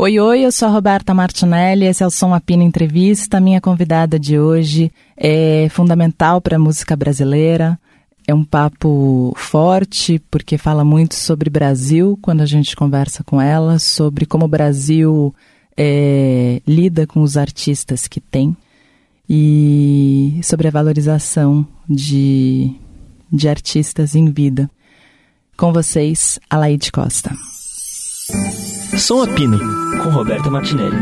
Oi, oi, eu sou a Roberta Martinelli, esse é o Som Apina Entrevista. Minha convidada de hoje é fundamental para a música brasileira. É um papo forte, porque fala muito sobre Brasil quando a gente conversa com ela, sobre como o Brasil é, lida com os artistas que tem e sobre a valorização de, de artistas em vida. Com vocês, Alaide Costa. Som Apino, com Roberta Martinelli.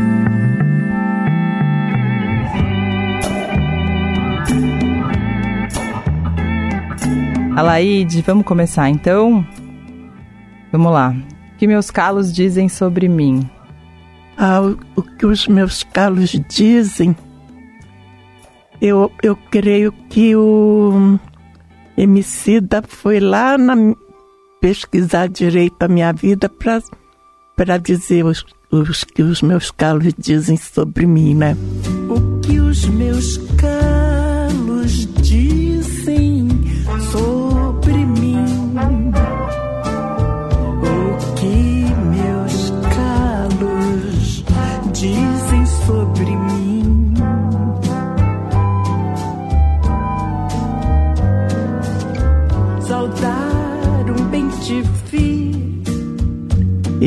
Alaide, vamos começar então? Vamos lá. O que meus calos dizem sobre mim? Ah, o, o que os meus calos dizem, eu, eu creio que o Emicida foi lá na pesquisar direito a minha vida para para dizer os, os que os meus calos dizem sobre mim, né? O que os meus calos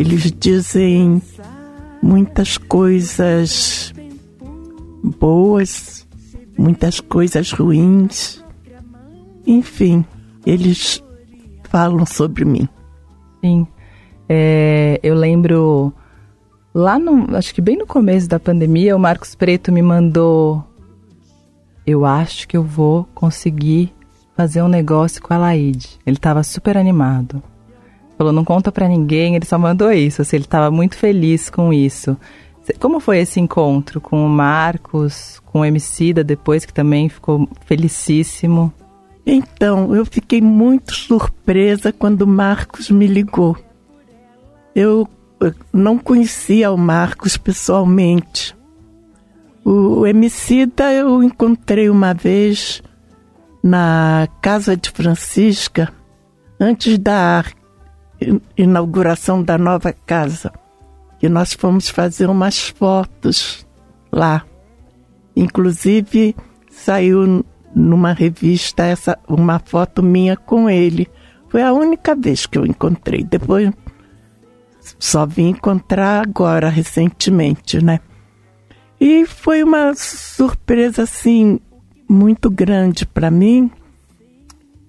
eles dizem muitas coisas boas, muitas coisas ruins. Enfim, eles falam sobre mim. Sim. É, eu lembro lá no. Acho que bem no começo da pandemia, o Marcos Preto me mandou. Eu acho que eu vou conseguir fazer um negócio com a Laide. Ele estava super animado falou, não conta para ninguém, ele só mandou isso, assim, ele estava muito feliz com isso. Como foi esse encontro com o Marcos, com o Emicida depois, que também ficou felicíssimo? Então, eu fiquei muito surpresa quando o Marcos me ligou. Eu não conhecia o Marcos pessoalmente. O Emicida eu encontrei uma vez na casa de Francisca, antes da inauguração da nova casa. E nós fomos fazer umas fotos lá. Inclusive saiu numa revista essa uma foto minha com ele. Foi a única vez que eu encontrei. Depois só vim encontrar agora recentemente, né? E foi uma surpresa assim muito grande para mim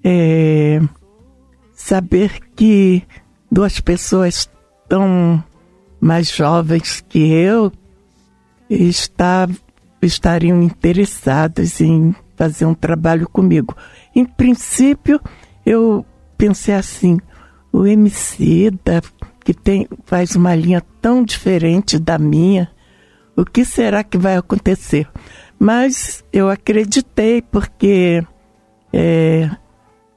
é, saber que duas pessoas tão mais jovens que eu está, estariam interessadas em fazer um trabalho comigo. Em princípio, eu pensei assim, o MC da, que tem, faz uma linha tão diferente da minha, o que será que vai acontecer? Mas eu acreditei porque é,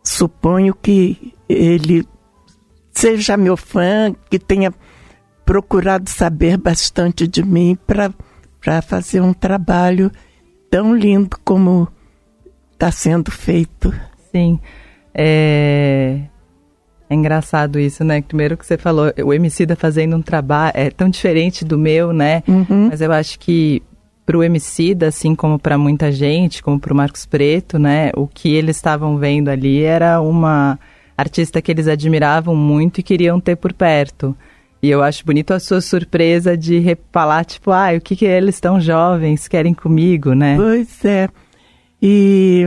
suponho que ele seja meu fã, que tenha procurado saber bastante de mim para fazer um trabalho tão lindo como está sendo feito. Sim. É... é... engraçado isso, né? Primeiro que você falou, o MC da fazendo um trabalho é tão diferente do meu, né? Uhum. Mas eu acho que para o MC, assim como para muita gente, como para o Marcos Preto, né? O que eles estavam vendo ali era uma artista que eles admiravam muito e queriam ter por perto. E eu acho bonito a sua surpresa de repalar, tipo, ah, o que, que eles tão jovens querem comigo, né? Pois é. E,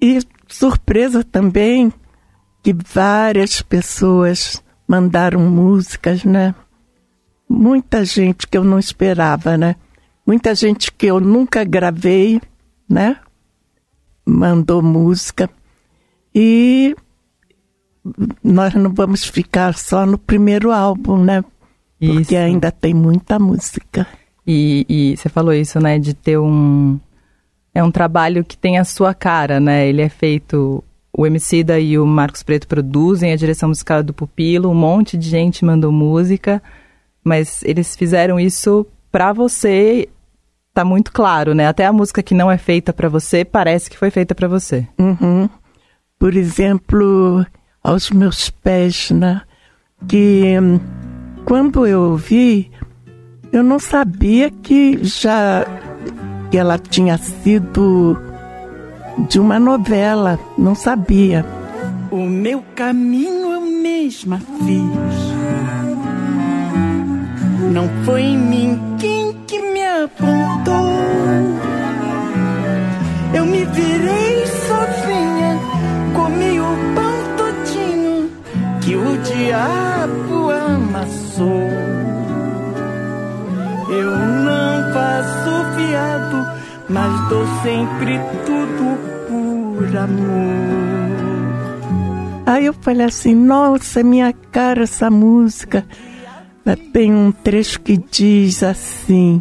e surpresa também que várias pessoas mandaram músicas, né? Muita gente que eu não esperava, né? Muita gente que eu nunca gravei, né? Mandou música. E nós não vamos ficar só no primeiro álbum, né? Porque isso. ainda tem muita música. E, e, você falou isso, né? De ter um. É um trabalho que tem a sua cara, né? Ele é feito. O Emicida e o Marcos Preto produzem a direção musical do Pupilo, um monte de gente mandou música, mas eles fizeram isso para você. Tá muito claro, né? Até a música que não é feita para você parece que foi feita para você. Uhum por exemplo, aos meus pés, né? que hum, quando eu ouvi, eu não sabia que já que ela tinha sido de uma novela, não sabia. O meu caminho eu mesma fiz. Não foi em mim quem que me apontou. Eu me virei sozinha, amassou. Eu não faço fiado, mas dou sempre tudo por amor. Aí eu falei assim, nossa, minha cara essa música. Tem um trecho que diz assim: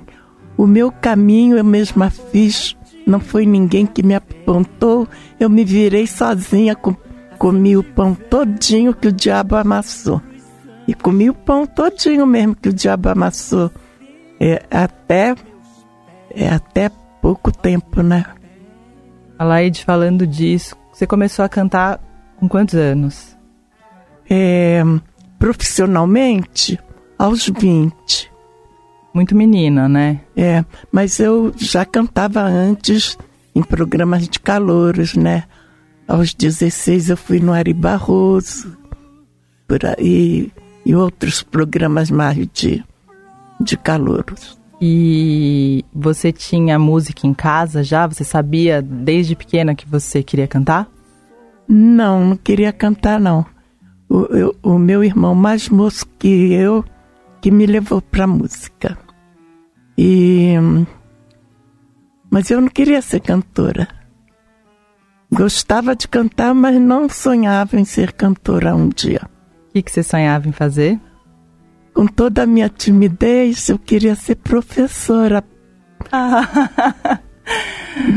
O meu caminho eu mesma fiz, não foi ninguém que me apontou, eu me virei sozinha, com, comi o pão todinho que o diabo amassou. E comi o pão todinho mesmo que o diabo amassou. É até, é até pouco tempo, né? A Laide falando disso, você começou a cantar com quantos anos? É, profissionalmente, aos 20. Muito menina, né? É, mas eu já cantava antes em programas de calouros, né? Aos 16 eu fui no Ari Barroso por aí, e outros programas mais de, de calouros. E você tinha música em casa já? Você sabia desde pequena que você queria cantar? Não, não queria cantar não. O, eu, o meu irmão mais moço que eu que me levou para música. E mas eu não queria ser cantora. Gostava de cantar, mas não sonhava em ser cantora um dia. O que, que você sonhava em fazer? Com toda a minha timidez, eu queria ser professora.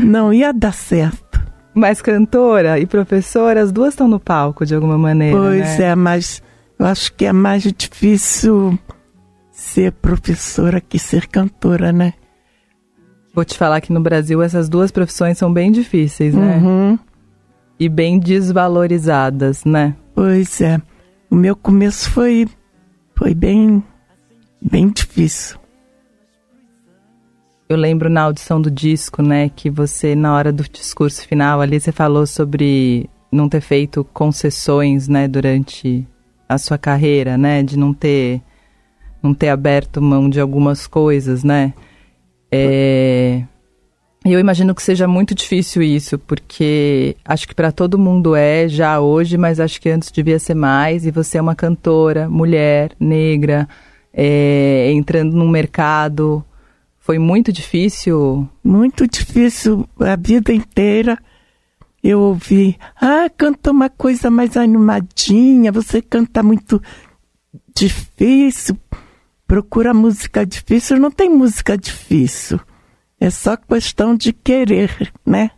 não ia dar certo. Mas cantora e professora, as duas estão no palco de alguma maneira. Pois né? é, mas eu acho que é mais difícil ser professora que ser cantora, né? Vou te falar que no Brasil essas duas profissões são bem difíceis, né? Uhum. E bem desvalorizadas, né? Pois é. O meu começo foi, foi bem, bem difícil. Eu lembro na audição do disco, né, que você, na hora do discurso final ali, você falou sobre não ter feito concessões, né, durante a sua carreira, né, de não ter, não ter aberto mão de algumas coisas, né. É... Eu imagino que seja muito difícil isso, porque acho que para todo mundo é já hoje, mas acho que antes devia ser mais. E você é uma cantora, mulher, negra, é, entrando num mercado foi muito difícil? Muito difícil a vida inteira. Eu ouvi, ah, canta uma coisa mais animadinha, você canta muito difícil, procura música difícil. Não tem música difícil, é só questão de querer, né?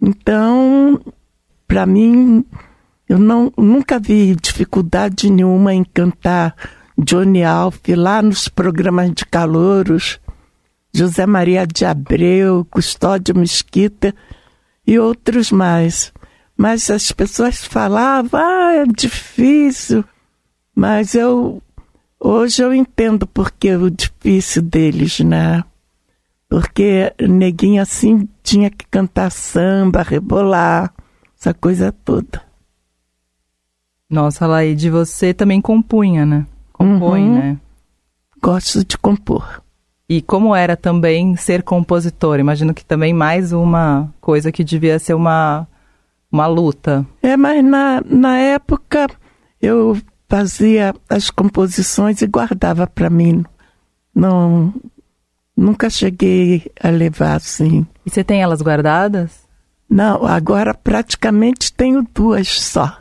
Então, para mim, eu não, nunca vi dificuldade nenhuma em cantar Johnny Alf lá nos programas de calouros. José Maria de Abreu, Custódio Mesquita e outros mais. Mas as pessoas falavam, ah, é difícil. Mas eu hoje eu entendo porque o difícil deles, né? Porque neguinho assim tinha que cantar samba, rebolar, essa coisa toda. Nossa, Laide, você também compunha, né? Compõe, Uhum. né? Gosto de compor. E como era também ser compositor? Imagino que também mais uma coisa que devia ser uma, uma luta. É, mas na, na época eu fazia as composições e guardava para mim. Não, nunca cheguei a levar assim. E você tem elas guardadas? Não, agora praticamente tenho duas só.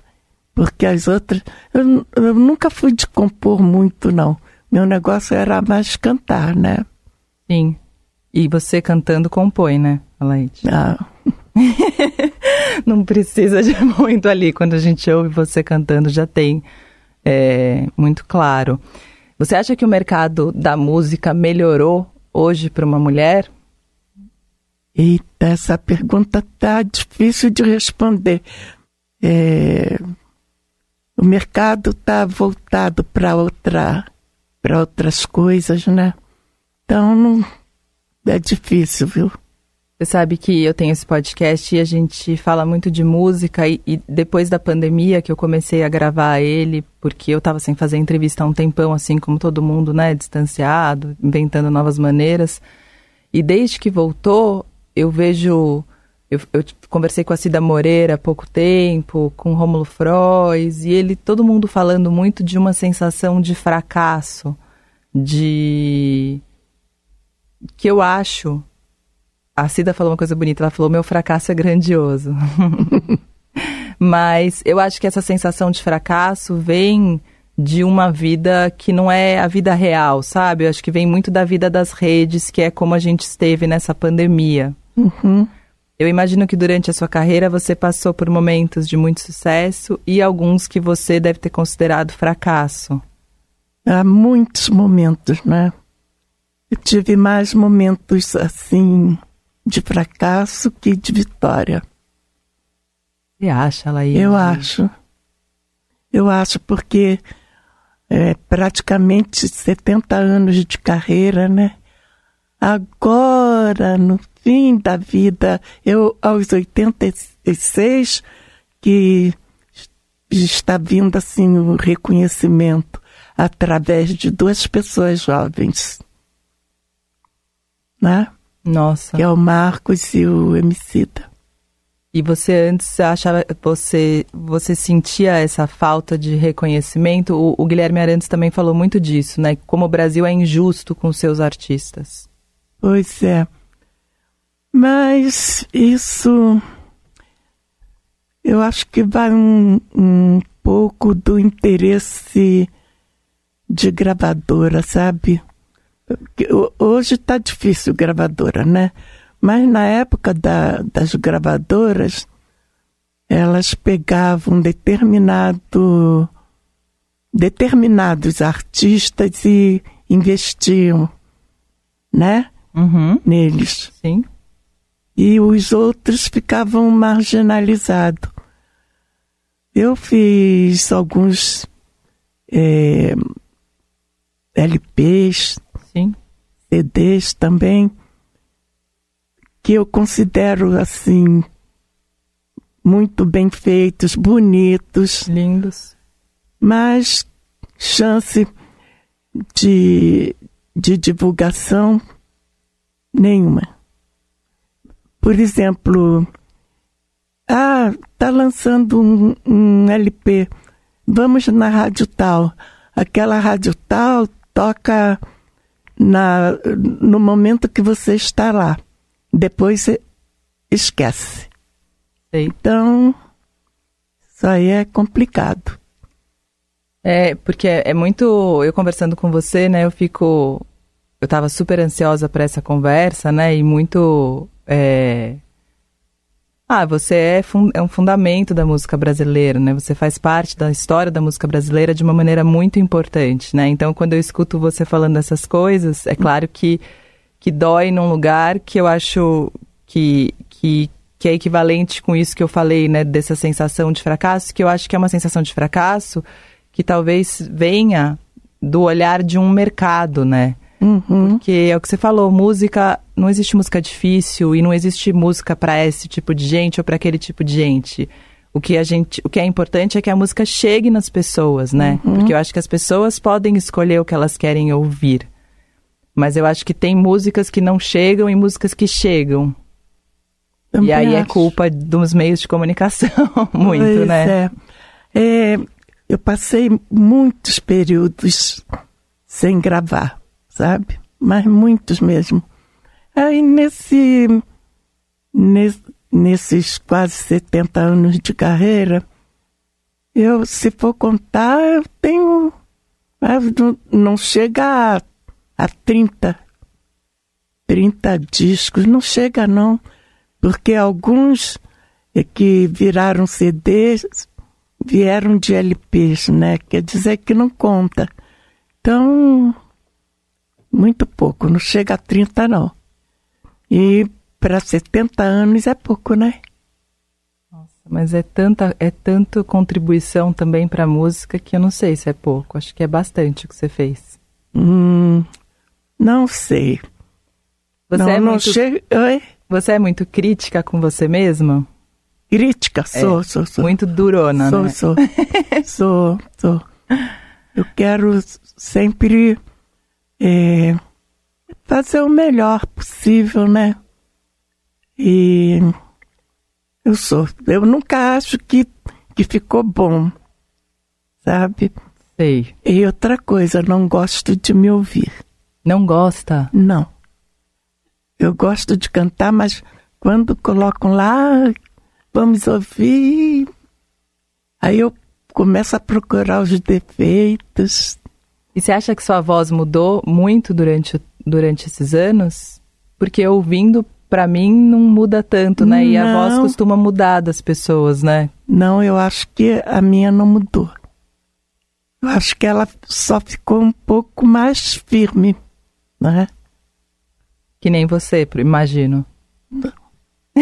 Porque as outras. Eu, eu nunca fui de compor muito, não. Meu negócio era mais cantar, né? Sim. E você cantando compõe, né, Laide? Ah, Não precisa de muito ali. Quando a gente ouve você cantando, já tem é, muito claro. Você acha que o mercado da música melhorou hoje para uma mulher? Eita, essa pergunta tá difícil de responder. É, o mercado está voltado para outra para outras coisas, né? Então não é difícil, viu? Você sabe que eu tenho esse podcast e a gente fala muito de música e, e, depois da pandemia que eu comecei a gravar ele, porque eu estava sem fazer entrevista há um tempão, assim como todo mundo, né, distanciado, inventando novas maneiras. E desde que voltou, eu vejo eu, eu, conversei com a Cida Moreira há pouco tempo, com o Rômulo Frois, e ele, todo mundo falando muito de uma sensação de fracasso, de que eu acho a Cida falou uma coisa bonita, ela falou: meu fracasso é grandioso. Mas eu acho que essa sensação de fracasso vem de uma vida que não é a vida real, sabe? Eu acho que vem muito da vida das redes, que é como a gente esteve nessa pandemia. Uhum. Eu imagino que durante a sua carreira você passou por momentos de muito sucesso e alguns que você deve ter considerado fracasso. Há muitos momentos, né? Eu tive mais momentos assim de fracasso que de vitória. Você acha, Laís? Eu acho. Eu acho porque é, praticamente 70 anos de carreira, né? Agora, no fim da vida, eu aos 86, que está vindo assim o reconhecimento através de duas pessoas jovens, né? Nossa. Que é o Marcos e o Emicida. E você antes achava, você, você sentia essa falta de reconhecimento? O, o, Guilherme Arantes também falou muito disso, né? Como o Brasil é injusto com seus artistas. Pois é. Mas isso eu acho que vai um, um pouco do interesse de gravadora, sabe? Hoje está difícil gravadora, né? Mas na época da, das gravadoras, elas pegavam determinado, determinados artistas e investiam, né? Uhum. Neles. Sim. E os outros ficavam marginalizados. Eu fiz alguns é, LPs Sim. CDs também, que eu considero assim muito bem feitos, bonitos. Lindos. Mas chance de, de divulgação nenhuma. Por exemplo, ah, tá lançando um, um LP, vamos na rádio tal. Aquela rádio tal toca na, no momento que você está lá. Depois você esquece. Sei. Então, isso aí é complicado. É, porque é, é muito. Eu conversando com você, né, eu fico. Eu estava super ansiosa para essa conversa, né, e muito. É, ah, você é, é, um fundamento da música brasileira, né? Você faz parte da história da música brasileira de uma maneira muito importante, né? Então, quando eu escuto você falando essas coisas, é claro que, que dói num lugar que eu acho que, que, que é equivalente com isso que eu falei, né? Dessa sensação de fracasso, que eu acho que é uma sensação de fracasso que talvez venha do olhar de um mercado, né? Uhum. Porque é o que você falou, música, não existe música difícil e não existe música para esse tipo de gente ou para aquele tipo de gente. O que a gente, o que é importante é que a música chegue nas pessoas, né? Uhum. Porque eu acho que as pessoas podem escolher o que elas querem ouvir. Mas eu acho que tem músicas que não chegam e músicas que chegam. Também e aí é acho. culpa dos meios de comunicação, muito, Pois né? É. É, eu passei muitos períodos sem gravar, sabe? Mas muitos mesmo. Aí nesse, nesse nesses quase 70 anos de carreira, eu, se for contar, eu tenho. não- Não chega a, a 30. 30 discos, não chega não. Porque alguns é que viraram CDs vieram de LPs, né? Quer dizer que não conta. Então, muito pouco, não chega a 30 não. E para 70 anos é pouco, né? Mas é tanta, é tanto contribuição também para a música que eu não sei se é pouco. Acho que é bastante o que você fez. Hum, não sei. Você não, é não muito chega. Oi? Você é muito crítica com você mesma? Crítica, sou, sou, sou. É, Muito durona, sou, né? sou, sou, sou. Eu quero sempre é, fazer o melhor possível, né? E eu sou. Eu nunca acho que, que ficou bom, sabe? Sei. E outra coisa, não gosto de me ouvir. Não gosta? Não. Eu gosto de cantar, mas quando colocam lá, vamos ouvir. Aí eu começo a procurar os defeitos. E você acha que sua voz mudou muito durante, o- durante esses anos? Porque ouvindo, pra mim, não muda tanto, né? E a Não. voz costuma mudar das pessoas, né? Não, eu acho que a minha não mudou. Eu acho que ela só ficou um pouco mais firme, né? Que nem você, imagino.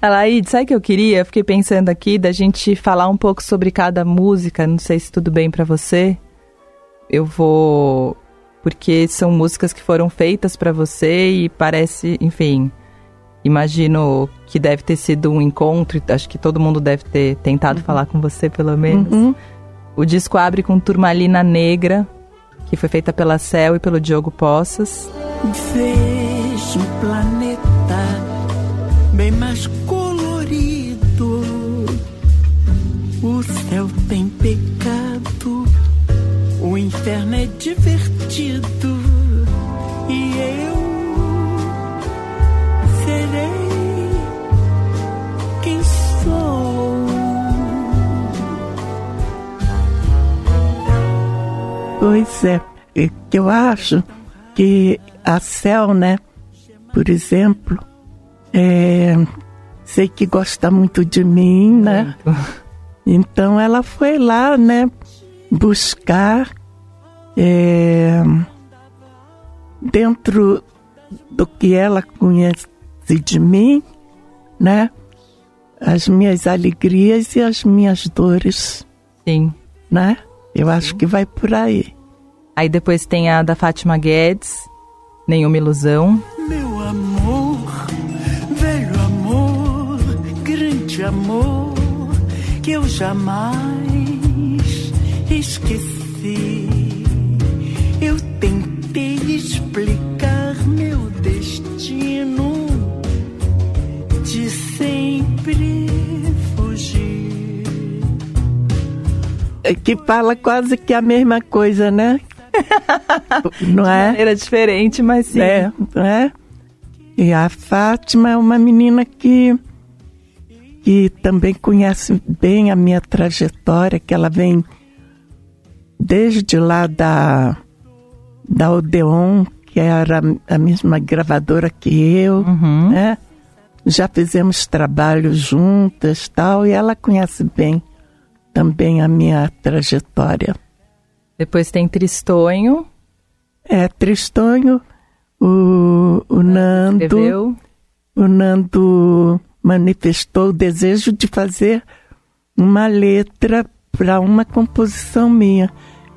Alaide, sabe o que eu queria? Eu fiquei pensando aqui da gente falar um pouco sobre cada música. Não sei se tudo bem pra você. Eu vou. Porque são músicas que foram feitas pra você e parece, enfim. Imagino que deve ter sido um encontro. Acho que todo mundo deve ter tentado falar com você, pelo menos. Uhum. O disco abre com Turmalina Negra, que foi feita pela Cel e pelo Diogo Poças. Vejo um planeta bem mais colorido. O céu tem pecado, o inferno é divertido. E eu serei quem sou. Pois é, é que eu acho que a Cel, né, por exemplo, é, sei que gosta muito de mim, né? Então ela foi lá, né, buscar é, dentro do que ela conhece de mim, né, as minhas alegrias e as minhas dores, Sim. né? Eu acho que vai por aí. Aí depois tem a da Fátima Guedes, Nenhuma Ilusão. Meu amor, velho amor, grande amor, que eu jamais esqueci. Explicar meu destino de sempre fugir. É que fala quase que a mesma coisa, né? Não é? Era diferente, mas sim. É, não é? E a Fátima é uma menina que, que também conhece bem a minha trajetória, que ela vem desde lá da, da Odeon, que era a mesma gravadora que eu, Uhum. né? Já fizemos trabalho juntas tal, e ela conhece bem também a minha trajetória. Depois tem Tristonho, É, Tristonho, o, o Nando, escreveu. o Nando manifestou o desejo de fazer uma letra para uma composição minha.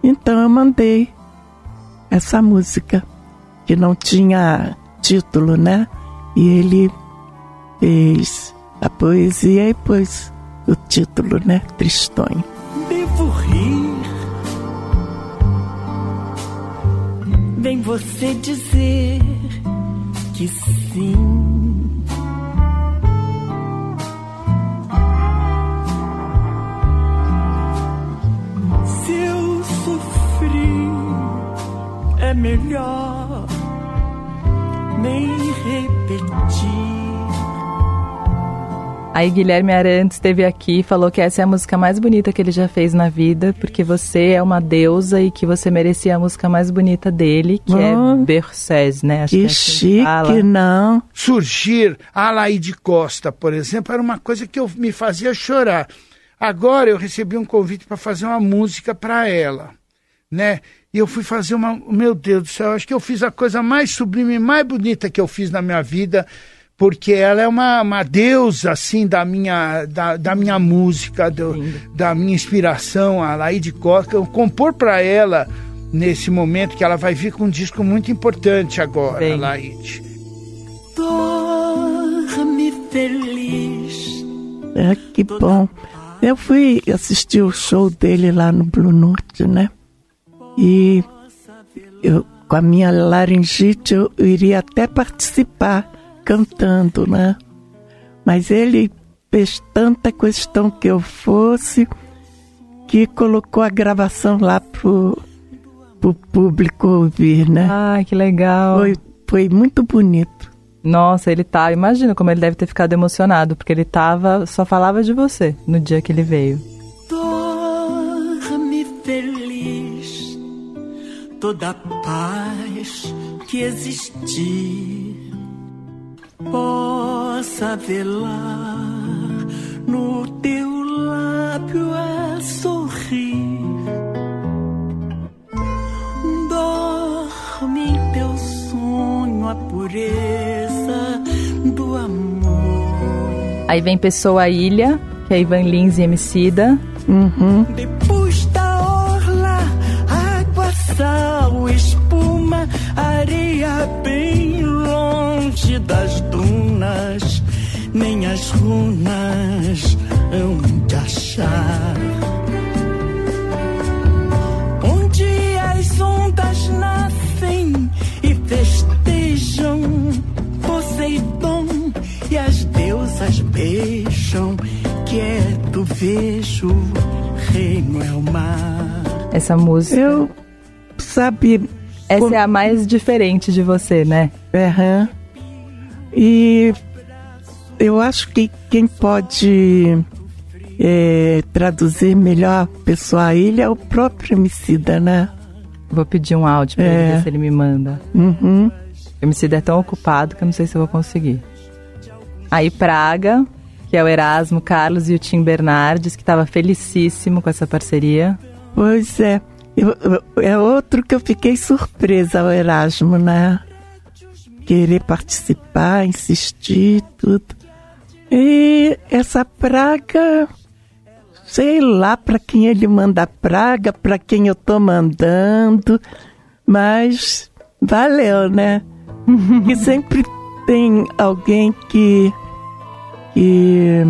Então eu mandei essa música, que não tinha título, né? E ele fez a poesia e pôs o título, né? Tristonho. Devo rir. Vem você dizer que sim. Se eu sofri, é melhor nem repetir. Aí Guilherme Arantes esteve aqui e falou que essa é a música mais bonita que ele já fez na vida, porque você é uma deusa e que você merecia a música mais bonita dele, que Oh. é Bercés, né? Acho Que é assim que chique, fala. não. surgir a Laide Costa, por exemplo, era uma coisa que eu, me fazia chorar. Agora eu recebi um convite para fazer uma música para ela, né? E eu fui fazer uma, meu Deus do céu, acho que eu fiz a coisa mais sublime, mais bonita que eu fiz na minha vida, porque ela é uma, uma deusa assim da minha da, da minha música, do, da minha inspiração, a Laide Costa, eu compor para ela nesse momento que ela vai vir com um disco muito importante agora, Bem. Laide. Dorme feliz. É, que bom. Eu fui assistir o show dele lá no Blue Note, né? E eu, com a minha laringite, eu iria até participar cantando, né? Mas ele fez tanta questão que eu fosse que colocou a gravação lá pro, pro público ouvir, né? Ah, que legal. Foi, foi muito bonito. Nossa, ele tá. Imagina como ele deve ter ficado emocionado, porque ele tava. Só falava de você no dia que ele veio. Toda paz que existir possa velar no teu lábio a sorrir. Dorme em teu sonho a pureza do amor. Aí vem Pessoa Ilha, que é Ivan Lins e Emicida. Uhum. Depois as runas hão de achar. Onde as ondas nascem e festejam Poseidon e as deusas beijam. Quieto vejo, reino é o mar. Essa música. Eu, sabe, Essa é a mais diferente de você, né? Aham. E eu acho que quem pode é, traduzir melhor Pessoa a Ilha é o próprio Emicida, né? Vou pedir um áudio pra É. ele ver se ele me manda. Uhum. O Emicida é tão ocupado que eu não sei se eu vou conseguir. Aí Praga, que é o Erasmo Carlos e o Tim Bernardes, que estava felicíssimo com essa parceria. Pois é. Eu- eu- é outro que eu fiquei surpresa o Erasmo, né? Querer participar, insistir, tudo. E essa praga, sei lá para quem ele manda praga, para quem eu tô mandando, mas valeu, né? e sempre tem alguém que, que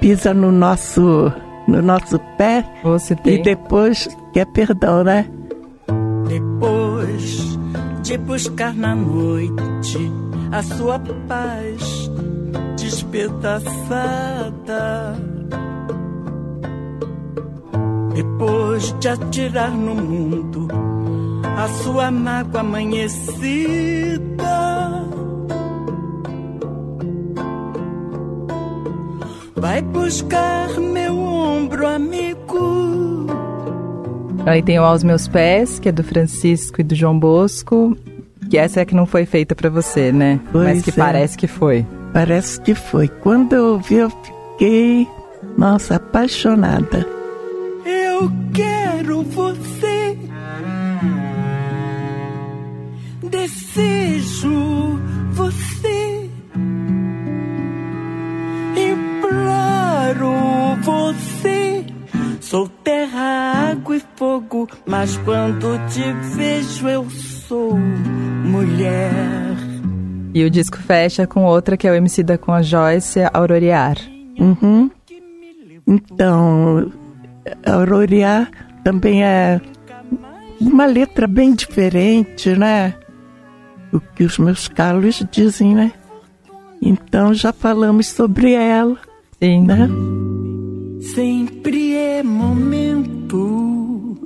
pisa no nosso, no nosso pé Você e depois quer perdão, né? Depois de buscar na noite a sua paz despedaçada. Depois de atirar no mundo a sua mágoa amanhecida. Vai buscar meu ombro amigo. Aí tem o Aos Meus Pés, que é do Francisco e do João Bosco. Que essa é que não foi feita pra você, né? Pois Mas que é. parece que foi. Parece que foi. Quando eu ouvi, eu fiquei, nossa, apaixonada. Eu quero você. Desejo você. Imploro você. Sou terra, água e fogo, mas quando te vejo eu sou mulher. E o disco fecha com outra que é o Emicida com a Joyce, Auroriar. Uhum. Então, Auroria também é uma letra bem diferente, né? O que os meus calos dizem, né? Então já falamos sobre ela, Sim. né? Sempre é momento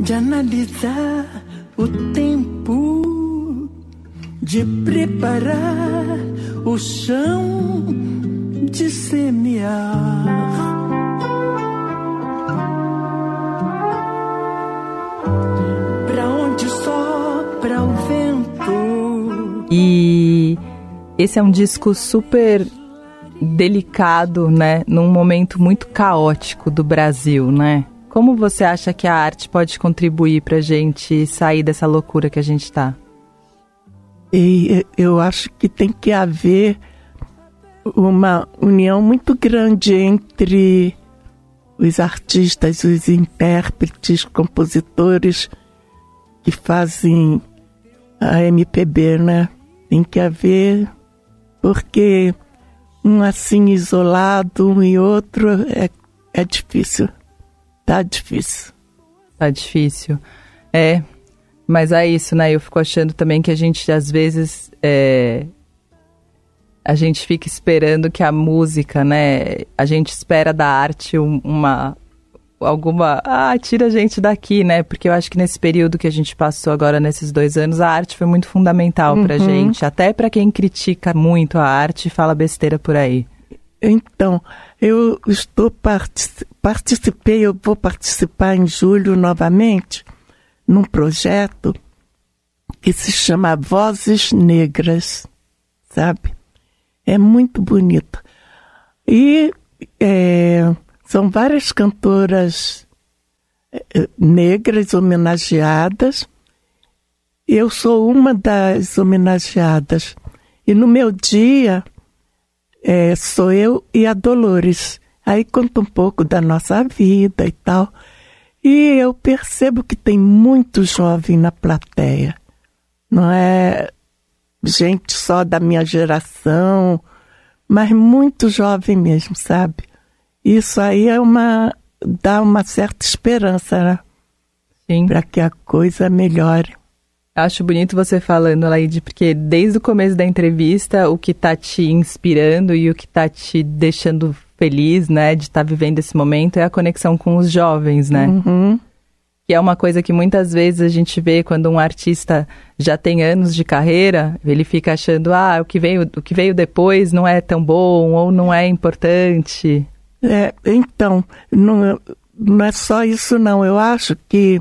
de analisar o tempo, de preparar o chão, de semear. Pra onde sopra o vento. E esse é um disco super delicado, né? Num momento muito caótico do Brasil, né? Como você acha que a arte pode contribuir pra gente sair dessa loucura que a gente tá? E eu acho que tem que haver uma união muito grande entre os artistas, os intérpretes, compositores que fazem a MPB, né? Tem que haver, porque um assim isolado, um e outro é, é difícil. Tá difícil. Tá difícil. É, mas é isso, né? Eu fico achando também que a gente, às vezes, é... a gente fica esperando que a música, né? A gente espera da arte uma. Alguma. Ah, tira a gente daqui, né? Porque eu acho que nesse período que a gente passou agora, nesses dois anos, a arte foi muito fundamental uhum. pra gente. Até para quem critica muito a arte e fala besteira por aí. Então, eu estou partic... participei, eu vou participar em julho novamente num projeto que se chama Vozes Negras, sabe? É muito bonito. E é, são várias cantoras é, negras homenageadas. Eu sou uma das homenageadas. E no meu dia é, sou eu e a Dolores. Aí conta um pouco da nossa vida e tal. E eu percebo que tem muito jovem na plateia. Não é gente só da minha geração, mas muito jovem mesmo, sabe? Isso aí é uma dá uma certa esperança, né? Sim. Para que a coisa melhore. Acho bonito você falando, Laide, porque desde o começo da entrevista, o que está te inspirando e o que está te deixando feliz, né, de estar tá vivendo esse momento é a conexão com os jovens, né? Uhum. Que é uma coisa que muitas vezes a gente vê quando um artista já tem anos de carreira, ele fica achando, ah, o que veio, o que veio depois não é tão bom ou não é importante. É, então, não, não é só isso não. Eu acho que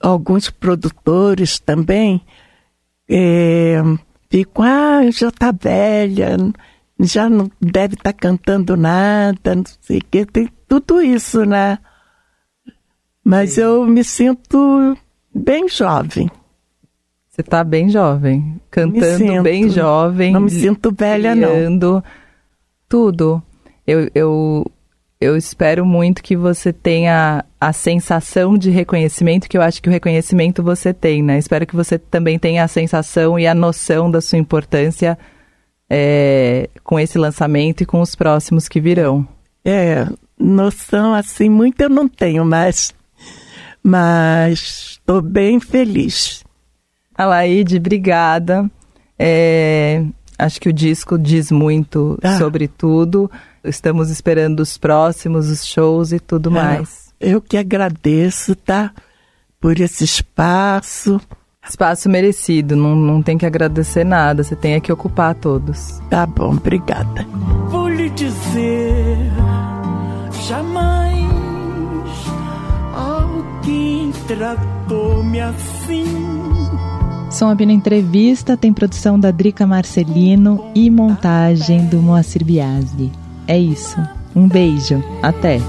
alguns produtores também é, ficam, ah, já tá velha, já não deve estar tá cantando nada, não sei o que, tem tudo isso, né? Mas Sim. eu me sinto bem jovem. Você está bem jovem, cantando sinto, bem jovem. Não me sinto velha, criando, não. Tudo. Eu, eu, eu espero muito que você tenha a sensação de reconhecimento, que eu acho que o reconhecimento você tem, né? Espero que você também tenha a sensação e a noção da sua importância é, com esse lançamento e com os próximos que virão? É, noção assim, muito eu não tenho, mas mas estou bem feliz. Alaide, obrigada. É, acho que o disco diz muito ah. sobre tudo. Estamos esperando os próximos, os shows e tudo é, mais. Eu que agradeço, tá? Por esse espaço. Espaço merecido, não, não tem que agradecer nada, você tem que ocupar todos. Tá bom, obrigada. Vou lhe dizer, jamais alguém tratou-me assim. Som Abino Entrevista tem produção da Drica Marcelino e montagem do Moacir Biasi. É isso. Um beijo. Até.